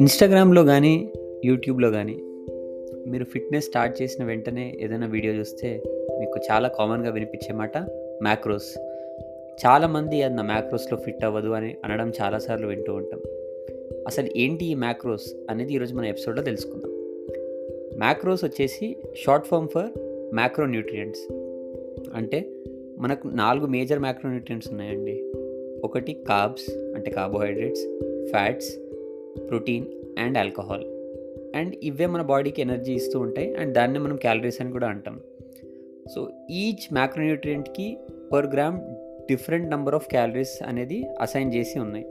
ఇన్స్టాగ్రామ్లో కానీ యూట్యూబ్లో కానీ మీరు ఫిట్నెస్ స్టార్ట్ చేసిన వెంటనే ఏదైనా వీడియో చూస్తే మీకు చాలా కామన్గా వినిపించే మాట మ్యాక్రోస్. చాలామంది అది నా మ్యాక్రోస్లో ఫిట్ అవ్వదు అని అనడం చాలాసార్లు వింటూ ఉంటాం. అసలు ఏంటి ఈ మ్యాక్రోస్ అనేది ఈరోజు మన ఎపిసోడ్లో తెలుసుకుందాం. మ్యాక్రోస్ వచ్చేసి short form for macro nutrients అంటే మనకు నాలుగు మేజర్ మ్యాక్రోన్యూట్రియంట్స్ ఉన్నాయండి. ఒకటి కార్బ్స్ అంటే carbohydrates fats protein and alcohol and ఇవే మన బాడీకి ఎనర్జీ ఇస్తూ ఉంటాయి అండ్ దాన్ని మనం క్యాలరీస్ అని కూడా అంటాం. So each మ్యాక్రోన్యూట్రియంట్కి per gram different number of calories అనేది అసైన్ చేసి ఉన్నాయి.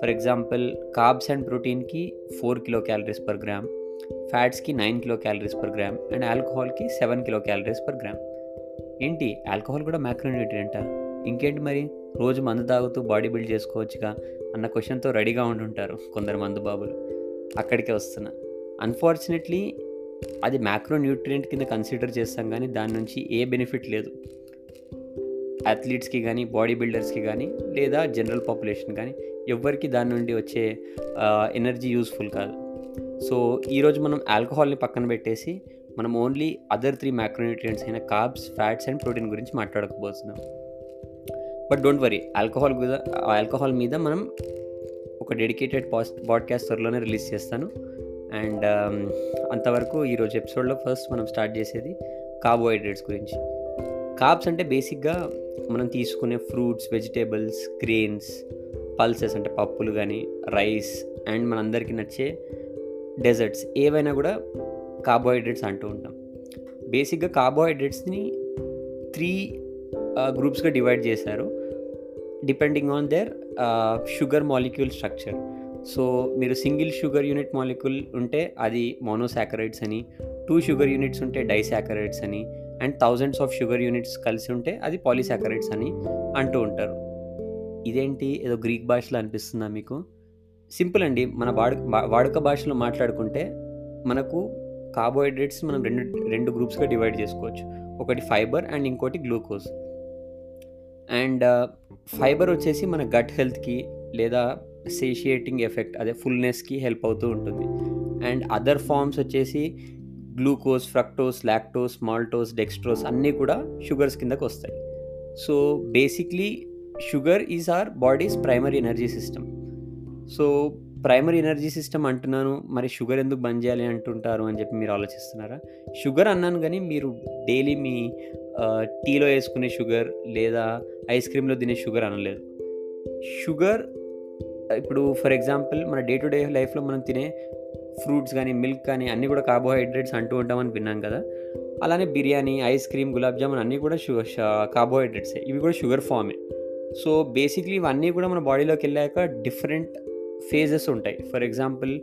For example carbs and ప్రోటీన్కి four kilo calories per gram ఫ్యాట్స్కి nine kilo calories per gram and ఆల్కహాల్కి seven kilo calories per gram ఏంటి alcohol కూడా మ్యాక్రోన్యూట్రియంటా? ఇంకేంటి మరి? రోజు మందు తాగుతూ బాడీ బిల్డ్ చేసుకోవచ్చుగా అన్న క్వశ్చన్తో రెడీగా ఉంటుంటారు కొందరు మందు బాబులు. అక్కడికే వస్తున్నా. అన్ఫార్చునేట్లీ అది మ్యాక్రో న్యూట్రియంట్ కింద కన్సిడర్ చేస్తాం కానీ దాని నుంచి ఏ బెనిఫిట్ లేదు. అథ్లీట్స్కి కానీ బాడీ బిల్డర్స్కి కానీ లేదా జనరల్ పాపులేషన్ కానీ ఎవ్వరికి దాని నుండి వచ్చే ఎనర్జీ యూస్ఫుల్ కాదు. సో ఈరోజు మనం ఆల్కహాల్ని పక్కన పెట్టేసి మనం ఓన్లీ అదర్ త్రీ మ్యాక్రోన్యూట్రియంట్స్ అయిన కార్బ్స్ ఫ్యాట్స్ అండ్ ప్రోటీన్ గురించి మాట్లాడకపోతున్నాం. బట్ డోంట్ వరీ ఆల్కహాల్ మీద ఆల్కహాల్ మీద మనం ఒక డెడికేటెడ్ పాస్ట్ పాడ్కాస్ట్ త్వరలోనే రిలీజ్ చేస్తాను. అండ్ um, అంతవరకు ఈరోజు ఎపిసోడ్లో ఫస్ట్ మనం స్టార్ట్ చేసేది కార్బోహైడ్రేట్స్ గురించి. కార్బ్స్ అంటే బేసిక్గా మనం తీసుకునే ఫ్రూట్స్ వెజిటేబుల్స్ గ్రెయిన్స్ పల్సెస్ అంటే పప్పులు కానీ రైస్ అండ్ మనందరికీ నచ్చే డెజర్ట్స్ ఏవైనా కూడా కార్బోహైడ్రేట్స్ అంటూ ఉంటాం. బేసిక్గా కార్బోహైడ్రేట్స్ని త్రీ గ్రూప్స్గా డివైడ్ చేశారు. Depending on their sugar molecule structure so మీరు సింగిల్ షుగర్ యూనిట్ మాలిక్యూల్ ఉంటే అది మోనోసాకరైడ్స్ అని టూ షుగర్ యూనిట్స్ ఉంటే డైసాకరైడ్స్ అని and thousands of sugar units కలిసి ఉంటే అది పాలిసాకరైడ్స్ అని అంటూ ఉంటారు. ఇదేంటి? ఏదో గ్రీక్ భాషలో అనిపిస్తుందా మీకు? సింపుల్ అండి. మన వాడు వాడుక భాషలో మాట్లాడుకుంటే మనకు కార్బోహైడ్రేట్స్ మనం రెండు రెండు గ్రూప్స్గా డివైడ్ చేసుకోవచ్చు. ఒకటి ఫైబర్ అండ్ ఇంకోటి గ్లూకోజ్. అండ్ uh, ఫైబర్ వచ్చేసి మన గట్ హెల్త్కి లేదా సేషియేటింగ్ ఎఫెక్ట్ అదే ఫుల్నెస్కి హెల్ప్ అవుతూ ఉంటుంది. అండ్ అదర్ ఫార్మ్స్ వచ్చేసి glucose fructose lactose maltose dextrose అన్నీ కూడా షుగర్స్ కిందకు వస్తాయి. So basically sugar is our body's primary energy system. So primary energy system అంటున్నాను. మరి షుగర్ ఎందుకు బంద్ చేయాలి అంటుంటారు అని చెప్పి మీరు ఆలోచిస్తున్నారా? షుగర్ అన్నాను కానీ మీరు డైలీ మీ టీలో వేసుకునే షుగర్ లేదా ఐస్ క్రీమ్లో తినే షుగర్ అనలేదు. షుగర్ ఇప్పుడు ఫర్ ఎగ్జాంపుల్ మన డే టు డే లైఫ్లో మనం తినే ఫ్రూట్స్ కానీ మిల్క్ కానీ అన్నీ కూడా కార్బోహైడ్రేట్స్ అంటూ ఉంటామని విన్నాం కదా. అలానే బిర్యానీ ఐస్ క్రీమ్ గులాబ్ జామున్ అన్నీ కూడా షుగర్ కార్బోహైడ్రేట్సే. ఇవి కూడా షుగర్ ఫామే సో బేసిక్లీ ఇవన్నీ కూడా మన బాడీలోకి వెళ్ళాక డిఫరెంట్ ఫేజెస్ ఉంటాయి. ఫర్ ఎగ్జాంపుల్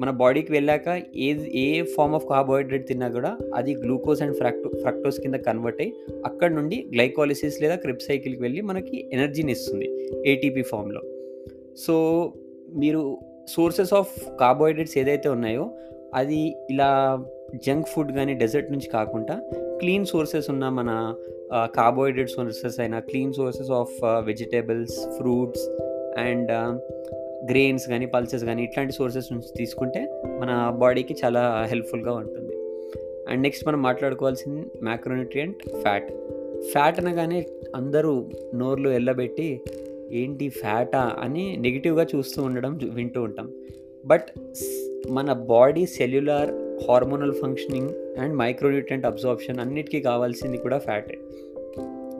మన బాడీకి వెళ్ళాక ఏ ఏ ఫామ్ ఆఫ్ కార్బోహైడ్రేట్ తిన్నా కూడా అది గ్లూకోజ్ అండ్ ఫ్రాక్టో ఫ్రక్టోస్ కింద కన్వర్ట్ అయ్యి అక్కడ నుండి గ్లైకాలిసిస్ లేదా క్రిప్ సైకిల్కి వెళ్ళి మనకి ఎనర్జీని ఇస్తుంది ఏటీపీ ఫామ్లో సో మీరు సోర్సెస్ ఆఫ్ కార్బోహైడ్రేట్స్ ఏదైతే ఉన్నాయో అది ఇలా జంక్ ఫుడ్ కానీ డెజర్ట్ నుంచి కాకుండా క్లీన్ సోర్సెస్ ఉన్న మన కార్బోహైడ్రేట్ సోర్సెస్ అయినా clean sources of vegetables fruits and grains కానీ పల్సెస్ కానీ ఇట్లాంటి సోర్సెస్ నుంచి తీసుకుంటే మన బాడీకి చాలా హెల్ప్ఫుల్గా ఉంటుంది. అండ్ నెక్స్ట్ మనం మాట్లాడుకోవాల్సింది మ్యాక్రోన్యూట్రియంట్ ఫ్యాట్ ఫ్యాట్ అనగానే అందరూ నోర్లు ఎల్లబెట్టి ఏంటి ఫ్యాటా అని నెగిటివ్గా చూస్తూ ఉండడం వింటూ ఉంటాం. బట్ మన body cellular hormonal functioning and micronutrient absorption అన్నిటికీ కావాల్సింది కూడా ఫ్యాటే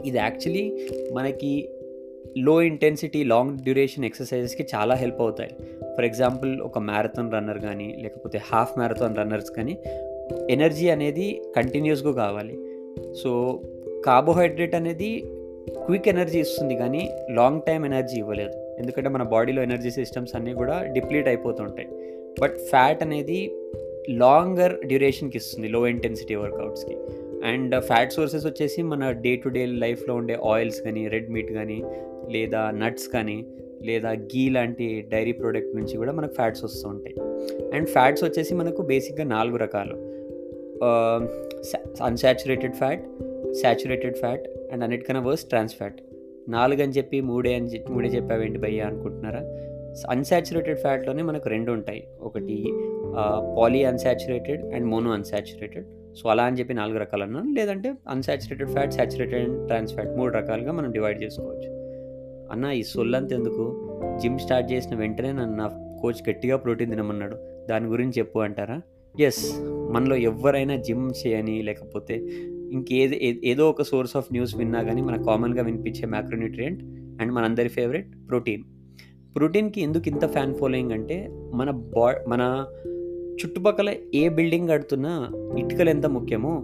ఇది యాక్చువల్లీ మనకి లో ఇంటెన్సిటీ లాంగ్ డ్యూరేషన్ ఎక్సర్సైజెస్కి చాలా హెల్ప్ అవుతాయి. ఫర్ ఎగ్జాంపుల్ ఒక మ్యారథాన్ రన్నర్ కానీ లేకపోతే హాఫ్ మ్యారథాన్ రన్నర్స్ కానీ ఎనర్జీ అనేది కంటిన్యూస్గా కావాలి. సో కార్బోహైడ్రేట్ అనేది క్విక్ ఎనర్జీ ఇస్తుంది కానీ లాంగ్ టైం ఎనర్జీ ఇవ్వలేదు. ఎందుకంటే మన బాడీలో ఎనర్జీ సిస్టమ్స్ అన్నీ కూడా డిప్లీట్ అయిపోతుంటాయి బట్ ఫ్యాట్ అనేది లాంగర్ డ్యూరేషన్కి ఇస్తుంది లో ఇంటెన్సిటీ వర్కౌట్స్కి అండ్ ఫ్యాట్ సోర్సెస్ వచ్చేసి మన డే టు డే లైఫ్లో ఉండే ఆయిల్స్ కానీ రెడ్ మీట్ కానీ లేదా నట్స్ కానీ లేదా గీ లాంటి డైరీ ప్రోడక్ట్ నుంచి కూడా మనకు ఫ్యాట్స్ వస్తూ ఉంటాయి. అండ్ ఫ్యాట్స్ వచ్చేసి మనకు బేసిక్గా నాలుగు రకాలు. Unsaturated fat saturated fat and అన్నిటికన్నా వర్స్ ట్రాన్స్ ఫ్యాట్. నాలుగు అని చెప్పి మూడే అని చెప్పి మూడే చెప్పావేంటి భయ్యా అనుకుంటున్నారా? అన్సాచురేటెడ్ ఫ్యాట్లోనే మనకు రెండు ఉంటాయి. ఒకటి poly unsaturated and mono unsaturated. So అలా అని చెప్పి నాలుగు రకాలు అన్నాను లేదంటే unsaturated fat saturated and trans fat మూడు రకాలుగా మనం డివైడ్ చేసుకోవచ్చు. అన్న ఈ సొల్లంత ఎందుకు? జిమ్ స్టార్ట్ చేసిన వెంటనే నన్ను నా కోచ్ గట్టిగా ప్రోటీన్ తినమన్నాడు. దాని గురించి చెప్పు అంటారా? ఎస్ మనలో ఎవరైనా జిమ్ చేయని లేకపోతే ఇంకేది ఏదో ఒక సోర్స్ ఆఫ్ న్యూస్ విన్నా కానీ మనకు కామన్గా వినిపించే మ్యాక్రోన్యూట్రియంట్ అండ్ మనందరి ఫేవరెట్ ప్రోటీన్ ప్రోటీన్కి ఎందుకు ఇంత ఫ్యాన్ ఫాలోయింగ్ అంటే మన బా మన చుట్టుపక్కల ఏ బిల్డింగ్ కడుతున్నా ఇటుకలు ఎంత ముఖ్యమో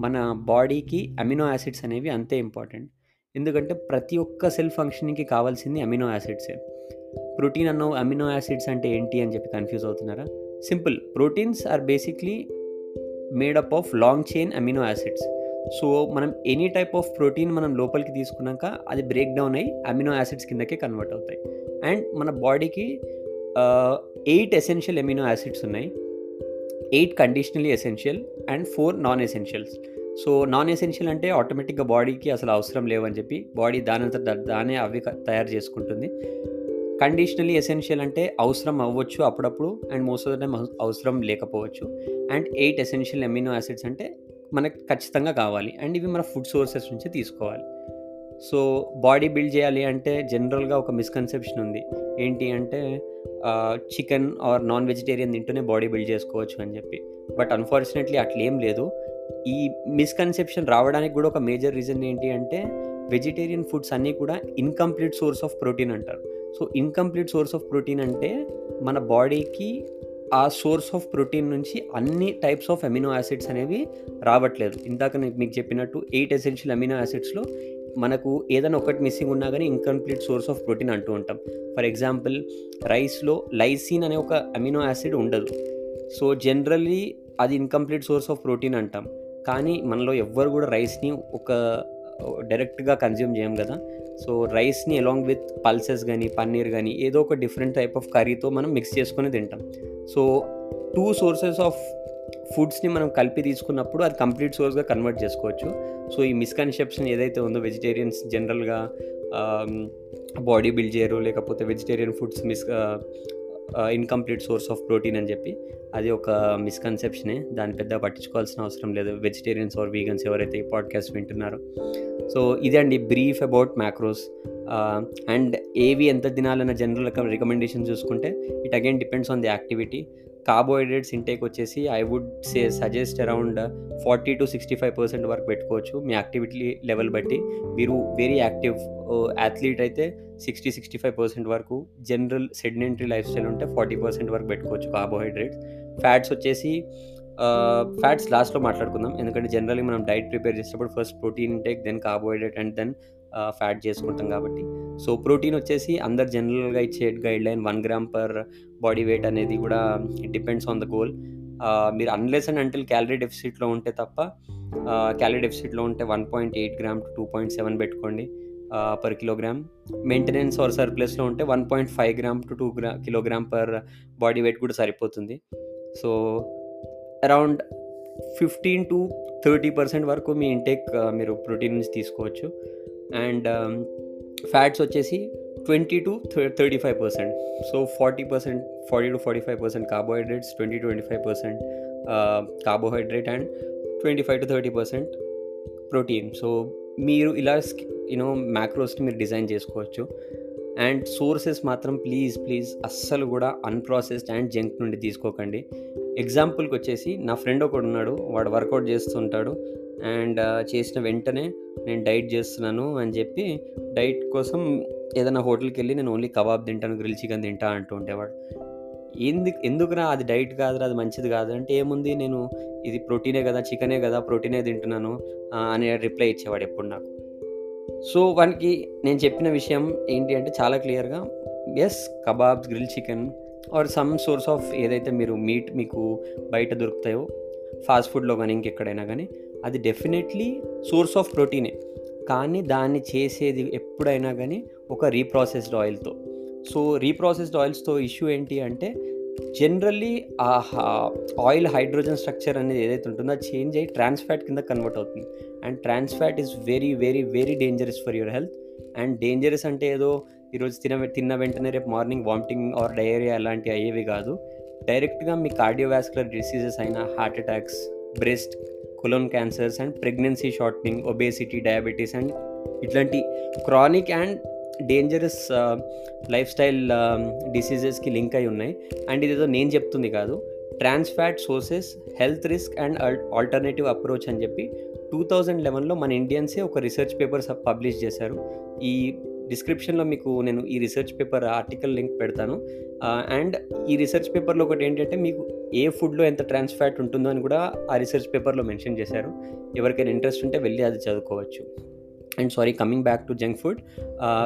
మన బాడీకి అమినో యాసిడ్స్ అనేవి అంతే ఇంపార్టెంట్. ఎందుకంటే ప్రతి ఒక్క సెల్ ఫంక్షనింగ్కి కావాల్సింది అమినో యాసిడ్సే. ప్రోటీన్ అన్న అమినో యాసిడ్స్ అంటే ఏంటి అని చెప్పి కన్ఫ్యూజ్ అవుతున్నారా? Simple. Proteins are basically made up of long chain amino acids. So మనం ఎనీ టైప్ ఆఫ్ ప్రోటీన్ మనం లోపలికి తీసుకున్నాక అది బ్రేక్ డౌన్ అయ్యి అమినో యాసిడ్స్ కిందకే కన్వర్ట్ అవుతాయి. అండ్ మన బాడీకి ఎయిట్ ఎసెన్షియల్ ఎమినో యాసిడ్స్ ఉన్నాయి. Eight conditionally essential and four non essentials so non essential అంటే ఆటోమేటిక్గా బాడీకి అసలు అవసరం లేవని చెప్పి బాడీ దానంతా దానే అవి తయారు చేసుకుంటుంది. కండిషనలీ ఎసెన్షియల్ అంటే అవసరం అవ్వచ్చు అప్పుడప్పుడు and most of the time అవసరం లేకపోవచ్చు. And eight essential amino acids అంటే మనకు ఖచ్చితంగా కావాలి. అండ్ ఇవి మన ఫుడ్ సోర్సెస్ నుంచి తీసుకోవాలి. సో బాడీ బిల్డ్ చేయాలి అంటే జనరల్గా ఒక మిస్కన్సెప్షన్ ఉంది. ఏంటి అంటే చికెన్ ఆర్ నాన్ వెజిటేరియన్ తింటూనే బాడీ బిల్డ్ చేసుకోవచ్చు అని చెప్పి. బట్ అన్ఫార్చునేట్లీ అట్లేం ఏం లేదు. ఈ మిస్కన్సెప్షన్ రావడానికి కూడా ఒక మేజర్ రీజన్ ఏంటి అంటే వెజిటేరియన్ ఫుడ్స్ అన్నీ కూడా ఇన్కంప్లీట్ సోర్స్ ఆఫ్ ప్రోటీన్ అంటారు. So incomplete source of protein అంటే మన బాడీకి ఆ సోర్స్ ఆఫ్ ప్రోటీన్ నుంచి అన్ని టైప్స్ ఆఫ్ అమినో యాసిడ్స్ అనేవి రావట్లేదు. ఇందాక నేను మీకు చెప్పినట్టు ఎయిట్ ఎసెన్షియల్ అమినో యాసిడ్స్లో మనకు ఏదైనా ఒకటి మిస్సింగ్ ఉన్నా కానీ ఇన్కంప్లీట్ సోర్స్ ఆఫ్ ప్రోటీన్ అంటూ ఉంటాం. ఫర్ ఎగ్జాంపుల్ రైస్లో లైసిన్ అనే ఒక అమినో యాసిడ్ ఉండదు. సో జనరల్లీ అది ఇన్కంప్లీట్ సోర్స్ ఆఫ్ ప్రోటీన్ అంటాం. కానీ మనలో ఎవ్వరు కూడా రైస్ని ఒక డైరెక్ట్గా కన్జ్యూమ్ చేయం కదా. సో రైస్ని అలాంగ్ విత్ పల్సెస్ కానీ పన్నీర్ కానీ ఏదో ఒక డిఫరెంట్ టైప్ ఆఫ్ కర్రీతో మనం మిక్స్ చేసుకొని తింటాం. సో టూ సోర్సెస్ ఆఫ్ ఫుడ్స్ని మనం కలిపి తీసుకున్నప్పుడు అది కంప్లీట్ సోర్స్గా కన్వర్ట్ చేసుకోవచ్చు. సో ఈ మిస్కన్సెప్షన్ ఏదైతే ఉందో వెజిటేరియన్స్ జనరల్గా బాడీ బిల్డ్ చేయరు లేకపోతే vegetarian foods miss incomplete source of protein అని చెప్పి అది ఒక మిస్కన్సెప్షనే దాన్ని పెద్ద పట్టించుకోవాల్సిన అవసరం లేదు. వెజిటేరియన్స్ ఆర్ వీగన్స్ ఎవరైతే ఈ పాడ్కాస్ట్ వింటున్నారో. సో ఇదే అండి బ్రీఫ్ అబౌట్ మ్యాక్రోస్ అండ్ ఏవి ఎంత తినాలన్న జనరల్ రికమెండేషన్ చూసుకుంటే it again depends on the activity carbohydrates intake వచ్చేసి I would say suggest around forty to sixty five percent వరకు పెట్టుకోవచ్చు మీ యాక్టివిటీ లెవెల్ బట్టి. మీరు వెరీ యాక్టివ్ అథ్లీట్ అయితే సిక్స్టీ సిక్స్టీ ఫైవ్ పర్సెంట్ వరకు జనరల్ సెడినెంటరీ లైఫ్ స్టైల్ ఉంటే forty percent వరకు పెట్టుకోవచ్చు కార్బోహైడ్రేట్స్ ఫ్యాట్స్ వచ్చేసి ఫ్యాట్స్ లాస్ట్లో మాట్లాడుకుందాం. ఎందుకంటే జనరల్లీ మనం డైట్ ప్రిపేర్ చేసేటప్పుడు first protein intake then carbohydrate and then fat చేసుకుంటాం కాబట్టి. సో ప్రోటీన్ వచ్చేసి అందరు జనరల్గా ఇచ్చే guideline one gram per body weight అనేది కూడా it depends on the goal మీరు అన్లెస్ అండ్ అంటిల్ క్యాలరీ డెఫిసిట్లో ఉంటే తప్ప క్యాలరీ డెఫిసిట్లో ఉంటే one point eight gram to two point seven పెట్టుకోండి పర్ కిలోగ్రామ్ మెయింటెనెన్స్ ఆర్ సర్ప్లస్లో ఉంటే one point five gram to two gram kilogram per body weight కూడా సరిపోతుంది. So around fifteen to thirty percent వరకు మీ ఇంటేక్ మీరు ప్రోటీన్ నుంచి తీసుకోవచ్చు. అండ్ um, ఫ్యాట్స్ వచ్చేసి twenty to thirty five percent. So forty percent forty to forty five percent carbohydrates twenty twenty five percent uh, carbohydrate and twenty five to thirty percent protein so మీరు ఇలా you know మ్యాక్రోస్ని మీరు design చేసుకోవచ్చు. And sources మాత్రం please please అస్సలు కూడా unprocessed and junk నుండి తీసుకోకండి. ఎగ్జాంపుల్కి వచ్చేసి నా ఫ్రెండ్ ఒకడు ఉన్నాడు వాడు వర్కౌట్ చేస్తుంటాడు. అండ్ చేసిన వెంటనే నేను డైట్ చేస్తున్నాను అని చెప్పి డైట్ కోసం ఏదైనా హోటల్కి వెళ్ళి నేను ఓన్లీ కబాబ్ తింటాను గ్రిల్ చికెన్ తింటా అంటూ ఉండేవాడు. ఎందుకు ఎందుకురా అది డైట్ కాదురా అది మంచిది కాదు అంటే ఏముంది నేను ఇది ప్రోటీనే కదా చికెనే కదా ప్రోటీనే తింటున్నాను అనే రిప్లై ఇచ్చేవాడు ఎప్పుడు నాకు. సో వానికి నేను చెప్పిన విషయం ఏంటి అంటే చాలా క్లియర్గా as kebabs grill chicken or some source of ఏదైతే మీరు మీట్ మీకు బయట దొరుకుతాయో ఫాస్ట్ ఫుడ్లో కానీ ఇంకెక్కడైనా కానీ అది డెఫినెట్లీ సోర్స్ ఆఫ్ ప్రోటీనే కానీ దాన్ని చేసేది ఎప్పుడైనా కానీ ఒక రీప్రాసెస్డ్ ఆయిల్తో సో రీప్రాసెస్డ్ ఆయిల్స్తో ఇష్యూ ఏంటి అంటే జనరల్లీ ఆ ఆయిల్ హైడ్రోజన్ స్ట్రక్చర్ అనేది ఏదైతే ఉంటుందో అది చేంజ్ అయ్యి ట్రాన్స్ ఫ్యాట్ కింద కన్వర్ట్ అవుతుంది. And trans fat is very very very dangerous for your health and dangerous అంటే ఏదో ఈరోజు తిన తిన్న వెంటనే రేపు మార్నింగ్ వామిటింగ్ ఆర్ డయేరియా అలాంటివి అయ్యేవి కాదు. డైరెక్ట్గా మీ కార్డియోవాస్కులర్ డిసీజెస్ అయిన heart attacks breast colon cancers and pregnancy shortening obesity diabetes and ఇట్లాంటి chronic and dangerous lifestyle డిసీజెస్కి లింక్ అయి ఉన్నాయి. అండ్ ఇదేదో నేను చెప్తుంది కాదు. Trans fat sources health risk and alternative approach అని చెప్పి టూ థౌజండ్ లెవెన్లో మన ఇండియన్సే ఒక రీసెర్చ్ పేపర్ పబ్లిష్ చేశారు. ఈ డిస్క్రిప్షన్లో మీకు నేను ఈ రీసెర్చ్ పేపర్ ఆర్టికల్ లింక్ పెడతాను. అండ్ ఈ రీసెర్చ్ పేపర్లో ఒకటి ఏంటంటే మీకు ఏ ఫుడ్లో ఎంత ట్రాన్స్ ఫ్యాట్ ఉంటుందో అని కూడా ఆ రీసెర్చ్ పేపర్లో మెన్షన్ చేశారు. ఎవరికైనా ఇంట్రెస్ట్ ఉంటే వెళ్ళి అది చదువుకోవచ్చు. And sorry coming back to junk food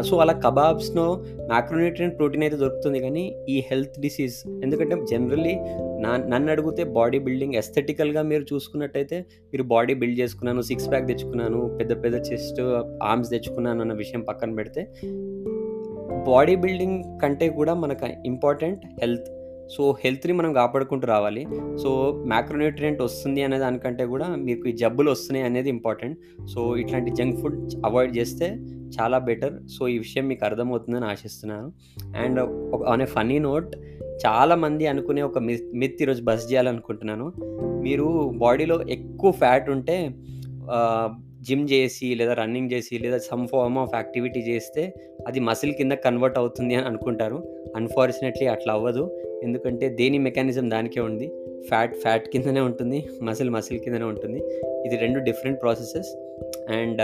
so అలా కబాబ్స్లో మ్యాక్రోన్యూట్రియన్ ప్రోటీన్ అయితే దొరుకుతుంది కానీ ఈ హెల్త్ డిసీజ్ ఎందుకంటే జనరల్లీ నా నన్ను అడిగితే బాడీ బిల్డింగ్ ఎస్థెటికల్గా మీరు చూసుకున్నట్టయితే మీరు బాడీ బిల్డ్ చేసుకున్నాను సిక్స్ ప్యాక్ తెచ్చుకున్నాను పెద్ద పెద్ద చెస్ట్ ఆర్మ్స్ తెచ్చుకున్నాను అన్న విషయం పక్కన పెడితే బాడీ బిల్డింగ్ కంటే కూడా మనకు ఇంపార్టెంట్ హెల్త్ సో హెల్త్ని మనం కాపాడుకుంటూ రావాలి. సో మ్యాక్రోన్యూట్రియంట్ వస్తుంది అనే దానికంటే కూడా మీకు ఈ జబ్బులు వస్తున్నాయి అనేది ఇంపార్టెంట్. సో ఇట్లాంటి జంక్ ఫుడ్ అవాయిడ్ చేస్తే చాలా బెటర్. సో ఈ విషయం మీకు అర్థమవుతుందని ఆశిస్తున్నాను. And on a funny note చాలామంది అనుకునే ఒక మిత్ మిత్ ఈరోజు బస్ చేయాలనుకుంటున్నాను. మీరు బాడీలో ఎక్కువ ఫ్యాట్ ఉంటే జిమ్ చేసి లేదా రన్నింగ్ చేసి లేదా సమ్ ఫార్మ్ ఆఫ్ యాక్టివిటీ చేస్తే అది మసిల్ కింద కన్వర్ట్ అవుతుంది అని అనుకుంటారు. అన్ఫార్చునేట్లీ అట్లా అవ్వదు. ఎందుకంటే దేని మెకానిజం దానికే ఉంది. ఫ్యాట్ ఫ్యాట్ కిందనే ఉంటుంది మసిల్ మసిల్ కిందనే ఉంటుంది. ఇది రెండు డిఫరెంట్ ప్రాసెసెస్ అండ్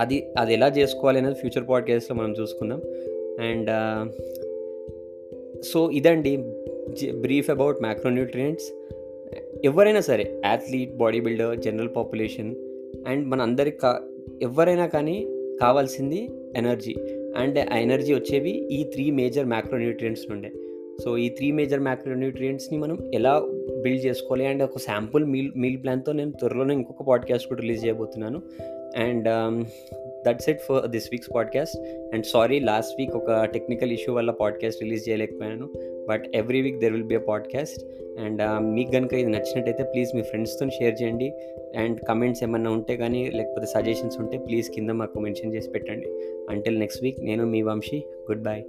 అది అది ఎలా చేసుకోవాలి అనేది ఫ్యూచర్ పాడ్కాస్ట్లో మనం చూసుకుందాం. అండ్ సో uh, ఇదండి బ్రీఫ్ అబౌట్ మ్యాక్రోన్యూట్రియంట్స్ ఎవరైనా సరే athlete bodybuilder general population and మన అందరికి కా ఎవరైనా కానీ కావాల్సింది ఎనర్జీ అండ్ ఆ ఎనర్జీ వచ్చేవి ఈ త్రీ మేజర్ మ్యాక్రోన్యూట్రియంట్స్ నుండే. సో ఈ త్రీ మేజర్ మ్యాక్రోన్యూట్రియంట్స్ని మనం ఎలా బిల్డ్ చేసుకోవాలి? అండ్ ఒక శాంపుల్ మీల్ మీల్ ప్లాన్తో నేను త్వరలోనే ఇంకొక పాడ్కాస్ట్ కూడా రిలీజ్ చేయబోతున్నాను. And that's it for this week's podcast and sorry last week ఒక టెక్నికల్ ఇష్యూ వల్ల పాడ్కాస్ట్ రిలీజ్ చేయలేకపోయాను. But every week there will be a podcast and మీకు కనుక ఇది నచ్చినట్టయితే ప్లీజ్ మీ ఫ్రెండ్స్తో షేర్ చేయండి. అండ్ కమెంట్స్ ఏమన్నా ఉంటే కానీ లేకపోతే సజెషన్స్ ఉంటే ప్లీజ్ కింద మాకు మెన్షన్ చేసి పెట్టండి. అంటిల్ నెక్స్ట్ వీక్ నేను మీ వంశీ. Good bye